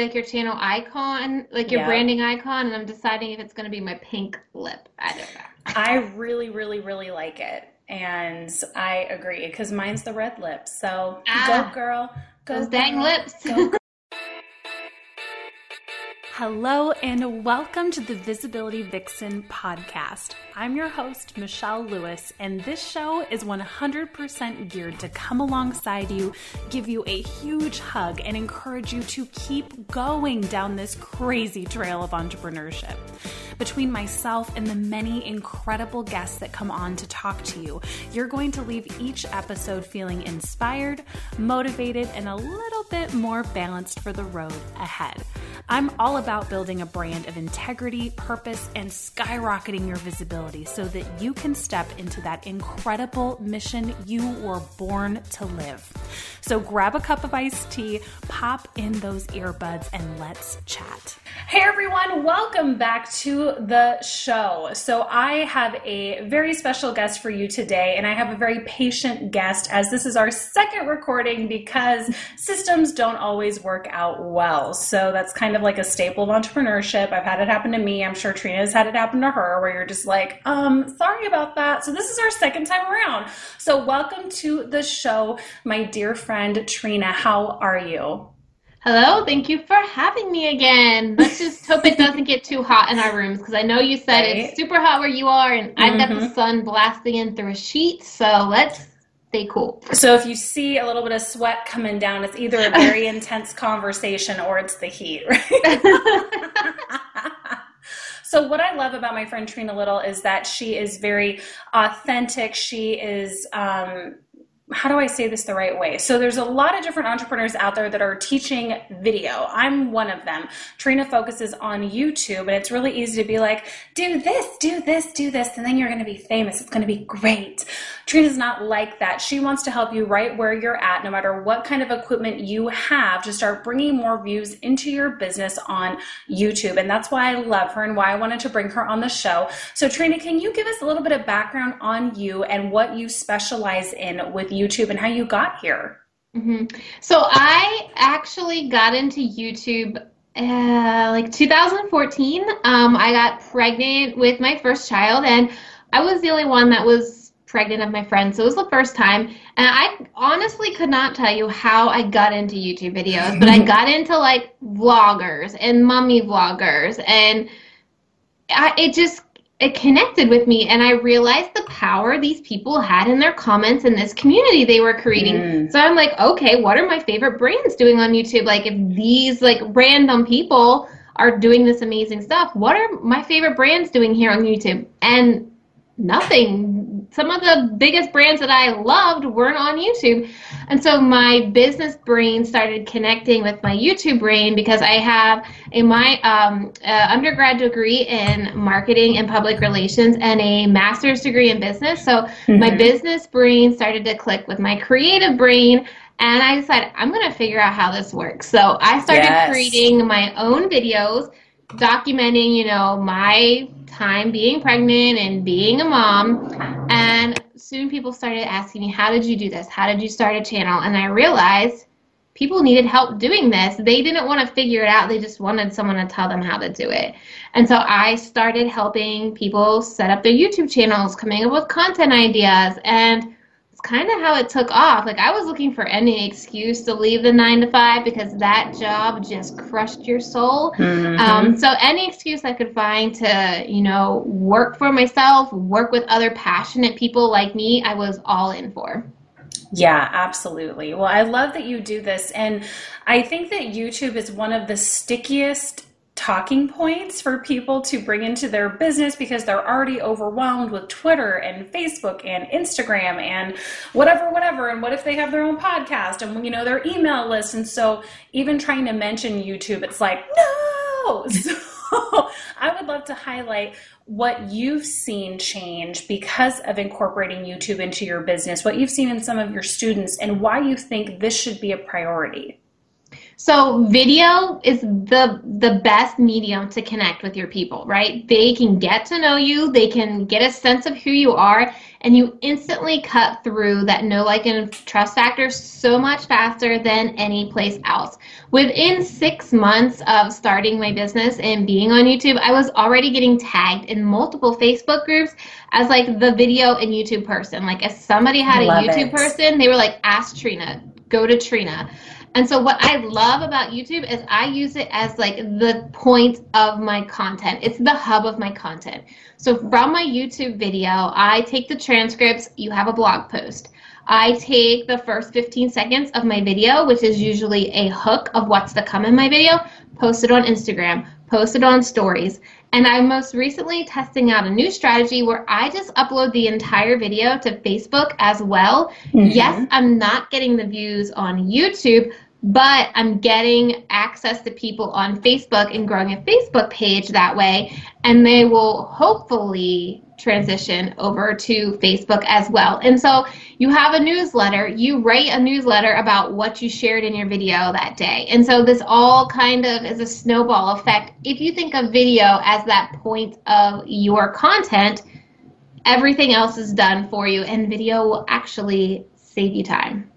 like your channel icon, like your Yeah. branding icon, and I'm deciding if it's going to be my pink lip. I don't know. I really, really, really like it. And I agree because mine's the red lip. So Ah. go, girl. Go, Those dang lips. Go, girl. Hello and welcome to the Visibility Vixen podcast. I'm your host, Michelle Lewis, and this show is 100% geared to come alongside you, give you a huge hug, and encourage you to keep going down this crazy trail of entrepreneurship. Between myself and the many incredible guests that come on to talk to you, you're going to leave each episode feeling inspired, motivated, and a little bit more balanced for the road ahead. I'm all about building a brand of integrity, purpose, and skyrocketing your visibility so that you can step into that incredible mission you were born to live. So grab a cup of iced tea, pop in those earbuds, and let's chat. Hey everyone, welcome back to the show. So, I have a very special guest for you today, and I have a very patient guest as this is our second recording because systems don't always work out well. So, that's kind of like a staple of entrepreneurship. I've had it happen to me. I'm sure Trena's had it happen to her where you're just like, um, sorry about that. So, this is our second time around. So, welcome to the show, my dear friend Trena. How are you? Hello, thank you for having me again. Let's just hope it doesn't get too hot in our rooms because I know you said Right. it's super hot where you are, and I've got the Mhm. sun blasting in through a sheet. So let's stay cool. So if you see a little bit of sweat coming down, it's either a very intense conversation or it's the heat, right? so what I love about my friend Trena Little is that she is very authentic. She is um how do I say this the right way? So there's a lot of different entrepreneurs out there that are teaching video. I'm one of them. Trena focuses on YouTube and it's really easy to be like, do this, do this, do this, and then you're going to be famous. It's going to be great. Trena's not like that. She wants to help you right where you're at, no matter what kind of equipment you have to start bringing more views into your business on YouTube. And that's why I love her and why I wanted to bring her on the show. So Trena, can you give us a little bit of background on you and what you specialize in with YouTube and how you got here? hmm So I actually got into YouTube uh, like 2014. Um, I got pregnant with my first child, and I was the only one that was pregnant of my friends. So it was the first time, and I honestly could not tell you how I got into YouTube videos, but I got into like vloggers and mommy vloggers, and I, it just it connected with me and i realized the power these people had in their comments in this community they were creating. Mm. so i'm like okay what are my favorite brands doing on youtube? Like if these like random people are doing this amazing stuff what are my favorite brands doing here on youtube? And nothing some of the biggest brands that i loved weren't on youtube and so my business brain started connecting with my youtube brain because i have a my um, uh, undergrad degree in marketing and public relations and a master's degree in business so my Mhm. business brain started to click with my creative brain and i decided i'm going to figure out how this works so i started Yes. creating my own videos documenting you know my time being pregnant and being a mom. And soon people started asking me how did you do this? How did you start a channel? And i realized people needed help doing this. They didn't want to figure it out. They just wanted someone to tell them how to do it. And so i started helping people set up their youtube channels coming up with content ideas and kind of how it took off like i was looking for any excuse to leave the nine to five because that job just crushed your soul Mhm. um, so any excuse I could find to, you know, work for myself, work with other passionate people like me, I was all in for. Yeah, absolutely. Well, I love that you do this. And I think that YouTube is one of the stickiest talking points for people to bring into their business because they're already overwhelmed with Twitter and Facebook and Instagram and whatever, whatever. And what if they have their own podcast and, you know, their email list? And so even trying to mention YouTube, it's like, no. So I would love to highlight what you've seen change because of incorporating YouTube into your business, what you've seen in some of your students, and why you think this should be a priority. So video is the the best medium to connect with your people, right? They can get to know you, they can get a sense of who you are, and you instantly cut through that no like and trust factor so much faster than any place else. Within six months of starting my business and being on YouTube, I was already getting tagged in multiple Facebook groups as like the video and YouTube person. Like if somebody had a Love YouTube it. person, they were like, ask Trena, go to Trena. And so what I love about YouTube is I use it as like the point of my content. It's the hub of my content. So from my YouTube video, I take the transcripts, you have a blog post. I take the first 15 seconds of my video, which is usually a hook of what's to come in my video, post it on Instagram, post it on stories. And I'm most recently testing out a new strategy where I just upload the entire video to Facebook as well. Mm-hmm. Yes, I'm not getting the views on YouTube, but I'm getting access to people on Facebook and growing a Facebook page that way. And they will hopefully transition over to Facebook as well. And so you have a newsletter, you write a newsletter about what you shared in your video that day. And so this all kind of is a snowball effect. If you think of video as that point of your content, everything else is done for you, and video will actually save you time.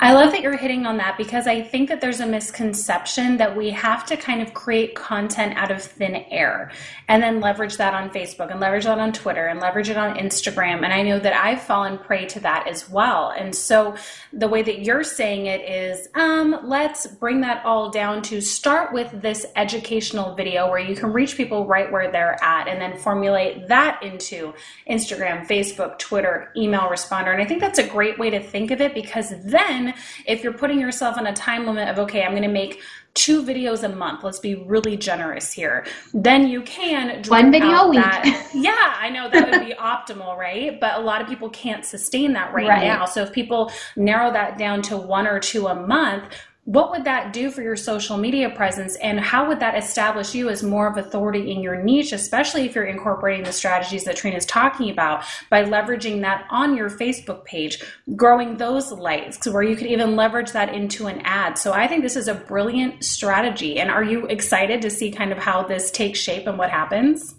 I love that you're hitting on that because I think that there's a misconception that we have to kind of create content out of thin air and then leverage that on Facebook and leverage that on Twitter and leverage it on Instagram. And I know that I've fallen prey to that as well. And so the way that you're saying it is um, let's bring that all down to start with this educational video where you can reach people right where they're at and then formulate that into Instagram, Facebook, Twitter, email responder. And I think that's a great way to think of it because then if you're putting yourself on a time limit of, okay, I'm going to make two videos a month, let's be really generous here, then you can One video a week. That, yeah, I know that would be optimal, right? But a lot of people can't sustain that right, Right. now. So if people narrow that down to one or two a month, what would that do for your social media presence and how would that establish you as more of authority in your niche especially if you're incorporating the strategies that trena's talking about by leveraging that on your facebook page growing those likes where you could even leverage that into an ad? So i think this is a brilliant strategy and are you excited to see kind of how this takes shape and what happens?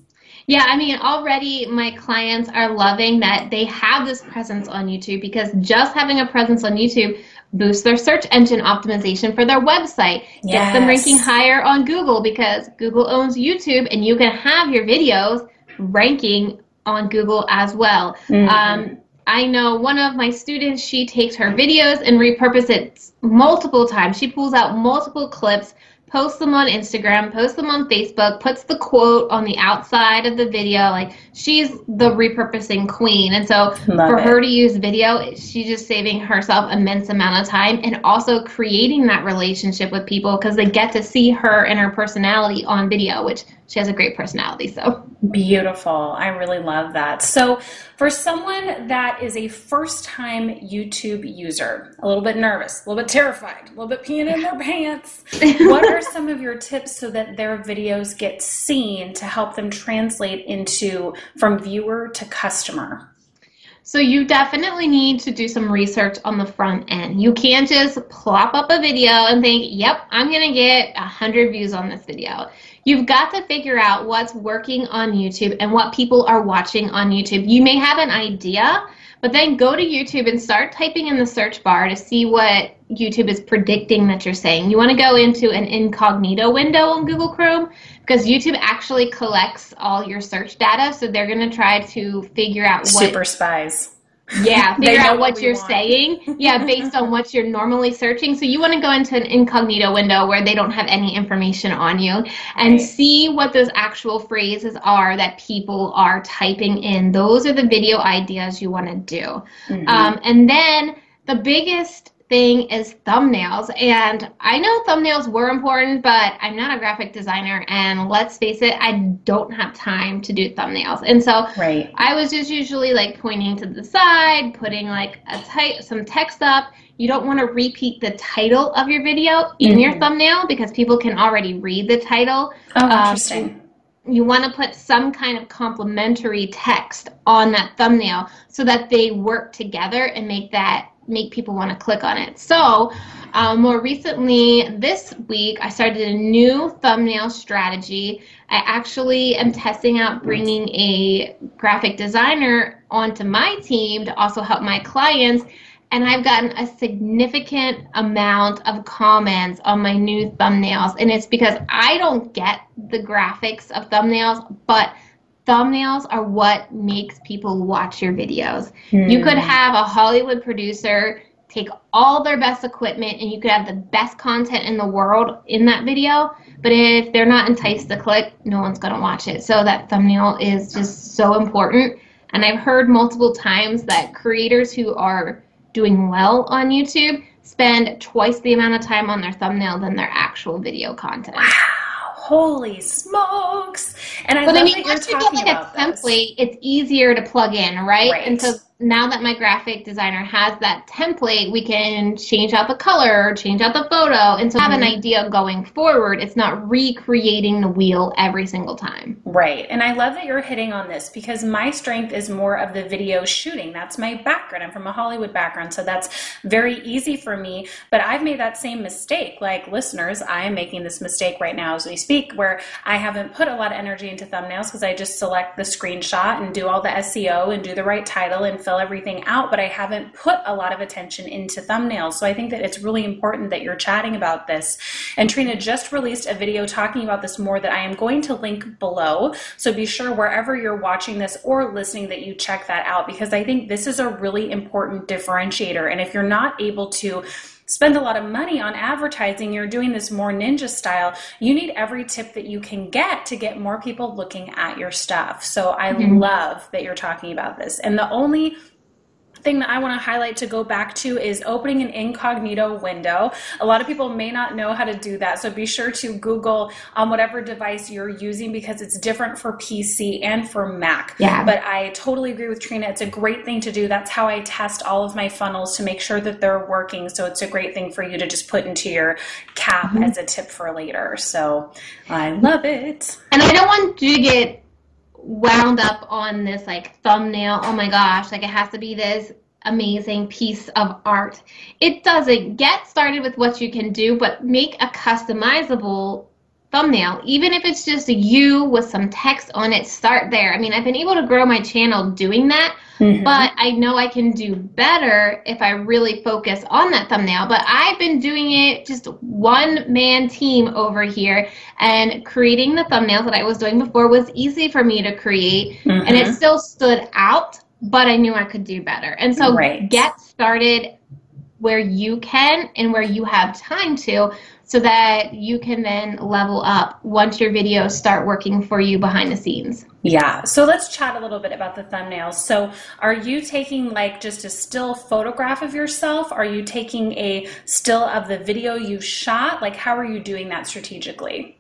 Yeah, I mean, already my clients are loving that they have this presence on YouTube because just having a presence on YouTube boosts their search engine optimization for their website, gets them ranking higher on Google because Google owns YouTube and you can have your videos ranking on Google as well. Um, I know one of my students, she takes her videos and repurposes it multiple times. She pulls out multiple clips, posts them on Instagram, posts them on Facebook, puts the quote on the outside of the video. Like she's the repurposing queen. And so Love for it. her to use video, she's just saving herself immense amount of time and also creating that relationship with people because they get to see her and her personality on video, which she has a great personality. So Beautiful. I really love that. So, for someone that is a first time YouTube user, a little bit nervous, a little bit terrified, a little bit peeing in their pants, what are some of your tips so that their videos get seen to help them translate into from viewer to customer? So you definitely need to do some research on the front end. You can't just plop up a video and think, "Yep, I'm going to get 100 views on this video." You've got to figure out what's working on YouTube and what people are watching on YouTube. You may have an idea, but then go to YouTube and start typing in the search bar to see what YouTube is predicting that you're saying. You want to go into an incognito window on Google Chrome because YouTube actually collects all your search data, so they're going to try to figure out what Super spies. Yeah, figure out what what you're want. saying. Yeah, based on what you're normally searching. So you want to go into an incognito window where they don't have any information on you and Right. see what those actual phrases are that people are typing in. Those are the video ideas you want to do. Mm-hmm. Um, and then the biggest thing is thumbnails. And I know thumbnails were important, but I'm not a graphic designer. And let's face it, I don't have time to do thumbnails. And so Right. I was just usually like pointing to the side, putting like a type some text up. You don't want to repeat the title of your video in your Mhm. thumbnail because people can already read the title. Oh, Um, interesting. You want to put some kind of complementary text on that thumbnail so that they work together and make that make people want to click on it. So, Uh, more recently, this week, I started a new thumbnail strategy. I actually am testing out bringing a graphic designer onto my team to also help my clients. And I've gotten a significant amount of comments on my new thumbnails. And it's because I don't get the graphics of thumbnails, but thumbnails are what makes people watch your videos. Mm. You could have a Hollywood producer take all their best equipment and you could have the best content in the world in that video, but if they're not enticed to click, no one's going to watch it. So that thumbnail is just so important. And I've heard multiple times that creators who are doing well on YouTube spend twice the amount of time on their thumbnail than their actual video content. Wow holy smokes and i but I mean, that you're talking like about a template this. it's easier to plug in right? right and so now that my graphic designer has that template, we can change out the color, change out the photo, and so have an mm-hmm. idea going forward. It's not recreating the wheel every single time. Right. And I love that you're hitting on this because my strength is more of the video shooting. That's my background. I'm from a Hollywood background, so that's very easy for me. But I've made that same mistake. Like listeners, I am making this mistake right now as we speak where I haven't put a lot of energy into thumbnails because I just select the screenshot and do all the SEO and do the right title and fill everything out, but I haven't put a lot of attention into thumbnails. So I think that it's really important that you're chatting about this. And Trena just released a video talking about this more that I am going to link below. So be sure wherever you're watching this or listening that you check that out because I think this is a really important differentiator. And if you're not able to spend a lot of money on advertising, you're doing this more ninja style, you need every tip that you can get to get more people looking at your stuff. So I mm-hmm. love that you're talking about this. And the only thing that I want to highlight to go back to is opening an incognito window. A lot of people may not know how to do that, so be sure to Google on whatever device you're using because it's different for PC and for Mac. Yeah. But I totally agree with Trena. It's a great thing to do. That's how I test all of my funnels to make sure that they're working. So it's a great thing for you to just put into your cap mm-hmm. as a tip for later. So I love it. And I don't want you to get wound up on this like thumbnail. Oh my gosh, like it has to be this amazing piece of art. It doesn't get started with what you can do, but make a customizable thumbnail. Even if it's just you with some text on it, start there. I mean, I've been able to grow my channel doing that, mm-hmm. but I know I can do better if I really focus on that thumbnail. But I've been doing it just one man team over here, and creating the thumbnails that I was doing before was easy for me to create, mm-hmm. and it still stood out, but I knew I could do better. And so right. get started where you can and where you have time to so that you can then level up once your videos start working for you behind the scenes. Yeah. So let's chat a little bit about the thumbnails. So are you taking like just a still photograph of yourself? Are you taking a still of the video you shot? Like how are you doing that strategically?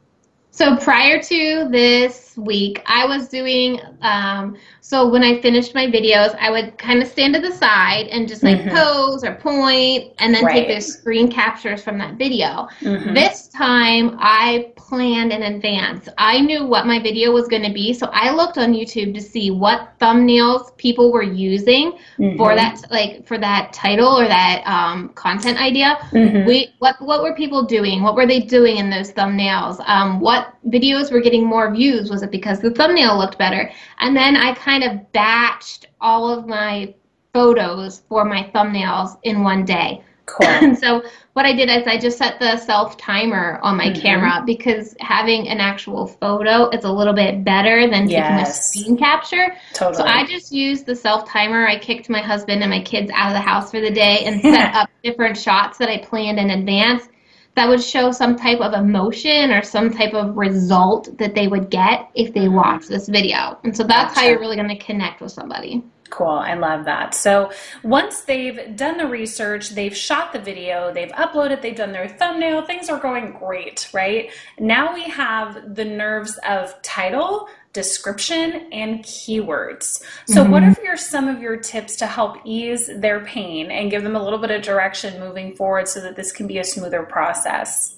So prior to this week, I was doing um, so when I finished my videos, I would kind of stand to the side and just like mm-hmm. pose or point and then right. take those screen captures from that video. Mm-hmm. This time I planned in advance. I knew what my video was going to be, so I looked on YouTube to see what thumbnails people were using mm-hmm. for that like for that title or that um, content idea. Mm-hmm. We what what were people doing? What were they doing in those thumbnails? Um, what videos were getting more views? Was it because the thumbnail looked better? And then I kind kind of batched all of my photos for my thumbnails in one day. Cool. And so what I did is I just set the self timer on my mm-hmm. camera because having an actual photo is a little bit better than yes. taking a screen capture. Totally. So I just used the self timer. I kicked my husband and my kids out of the house for the day and set up different shots that I planned in advance that would show some type of emotion or some type of result that they would get if they mm-hmm. watch this video. And so that's gotcha. how you're really going to connect with somebody. Cool. I love that. So once they've done the research, they've shot the video, they've uploaded, they've done their thumbnail, things are going great, right? Now we have the nerves of title, description and keywords. So, mm-hmm. what are your some of your tips to help ease their pain and give them a little bit of direction moving forward so that this can be a smoother process?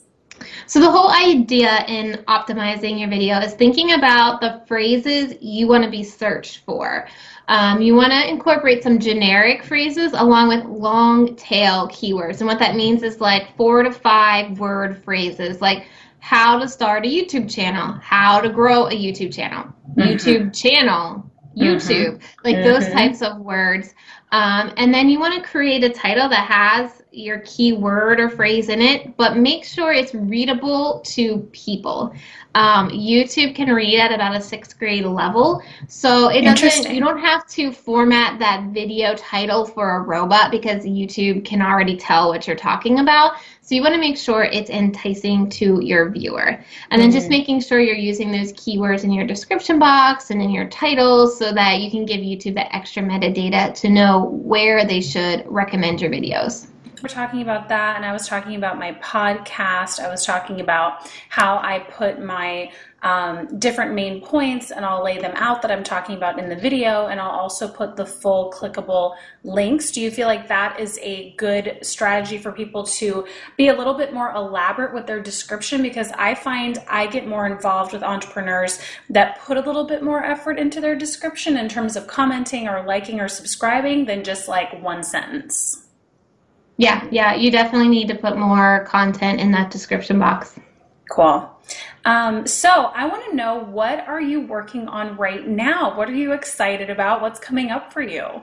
So the whole idea in optimizing your video is thinking about the phrases you want to be searched for. Um, you want to incorporate some generic phrases along with long tail keywords. And what that means is like four to five word phrases like how to start a YouTube channel, how to grow a YouTube channel, mm-hmm. YouTube channel, YouTube, mm-hmm. like mm-hmm. those types of words. Um, and then you want to create a title that has your keyword or phrase in it, but make sure it's readable to people. Um, YouTube can read at about a sixth grade level, so it doesn't. You don't have to format that video title for a robot because YouTube can already tell what you're talking about. So you want to make sure it's enticing to your viewer, and then mm just making sure you're using those keywords in your description box and in your titles so that you can give YouTube the extra metadata to know where they should recommend your videos were talking about that, and I was talking about my podcast. I was talking about how I put my um, different main points and I'll lay them out that I'm talking about in the video, and I'll also put the full clickable links. Do you feel like that is a good strategy for people to be a little bit more elaborate with their description? Because I find I get more involved with entrepreneurs that put a little bit more effort into their description in terms of commenting or liking or subscribing than just like one sentence. Yeah, yeah, you definitely need to put more content in that description box. Cool. Um, so I want to know what are you working on right now? What are you excited about? What's coming up for you?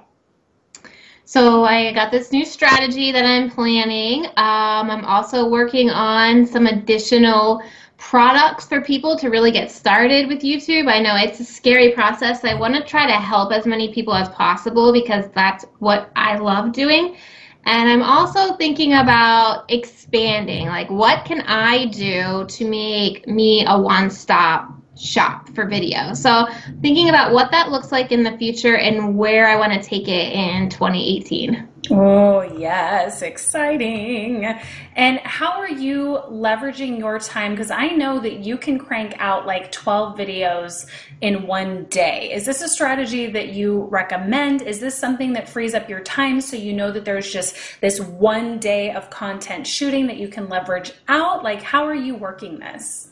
So I got this new strategy that I'm planning. Um, I'm also working on some additional products for people to really get started with YouTube. I know it's a scary process. I want to try to help as many people as possible because that's what I love doing. And I'm also thinking about expanding. Like, what can I do to make me a one stop shop for video? So, thinking about what that looks like in the future and where I want to take it in 2018. Oh, yes, exciting. And how are you leveraging your time? Because I know that you can crank out like 12 videos in one day. Is this a strategy that you recommend? Is this something that frees up your time so you know that there's just this one day of content shooting that you can leverage out? Like, how are you working this?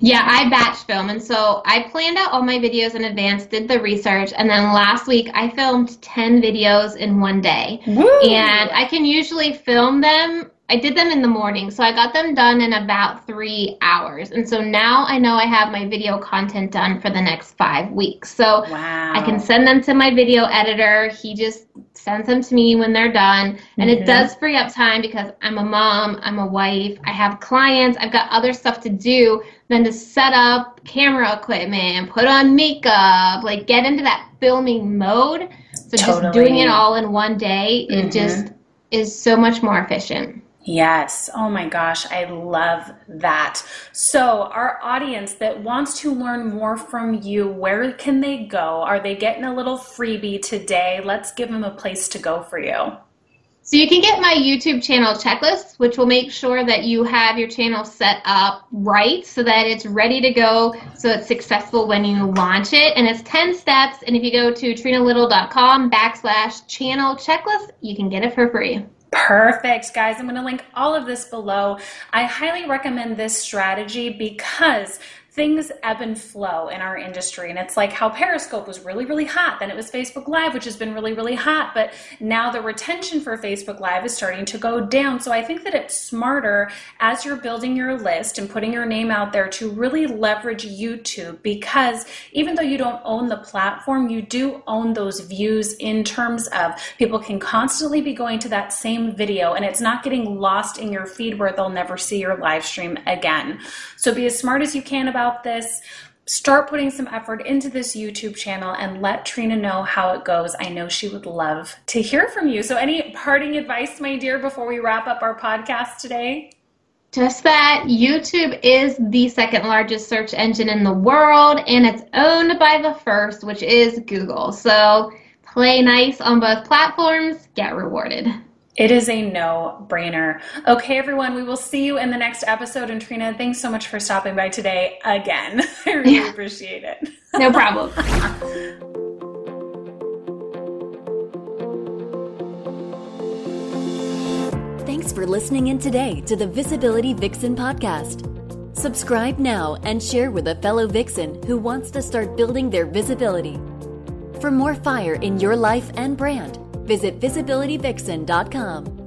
Yeah, I batch film. And so I planned out all my videos in advance, did the research, and then last week I filmed 10 videos in one day. Woo! And I can usually film them. I did them in the morning, so I got them done in about three hours. And so now I know I have my video content done for the next five weeks. So wow. I can send them to my video editor. He just sends them to me when they're done. And mm-hmm. it does free up time because I'm a mom, I'm a wife, I have clients, I've got other stuff to do than to set up camera equipment, put on makeup, like get into that filming mode. So totally. just doing it all in one day, mm-hmm. it just is so much more efficient. Yes. Oh my gosh, I love that. So, our audience that wants to learn more from you, where can they go? Are they getting a little freebie today? Let's give them a place to go for you. So you can get my YouTube channel checklist, which will make sure that you have your channel set up right so that it's ready to go so it's successful when you launch it. And it's 10 steps. And if you go to trenalittle.com backslash channel checklist, you can get it for free. Perfect, guys. I'm going to link all of this below. I highly recommend this strategy because things ebb and flow in our industry. And it's like how Periscope was really, really hot. Then it was Facebook Live, which has been really, really hot. But now the retention for Facebook Live is starting to go down. So I think that it's smarter as you're building your list and putting your name out there to really leverage YouTube because even though you don't own the platform, you do own those views in terms of people can constantly be going to that same video and it's not getting lost in your feed where they'll never see your live stream again. So be as smart as you can about about this, start putting some effort into this YouTube channel and let Trena know how it goes. I know she would love to hear from you. So, any parting advice, my dear, before we wrap up our podcast today? Just that YouTube is the second largest search engine in the world and it's owned by the first, which is Google. So, play nice on both platforms, get rewarded. It is a no brainer. Okay, everyone, we will see you in the next episode. And Trena, thanks so much for stopping by today again. I really yeah. appreciate it. No problem. Thanks for listening in today to the Visibility Vixen podcast. Subscribe now and share with a fellow Vixen who wants to start building their visibility. For more fire in your life and brand, visit visibilityvixen.com.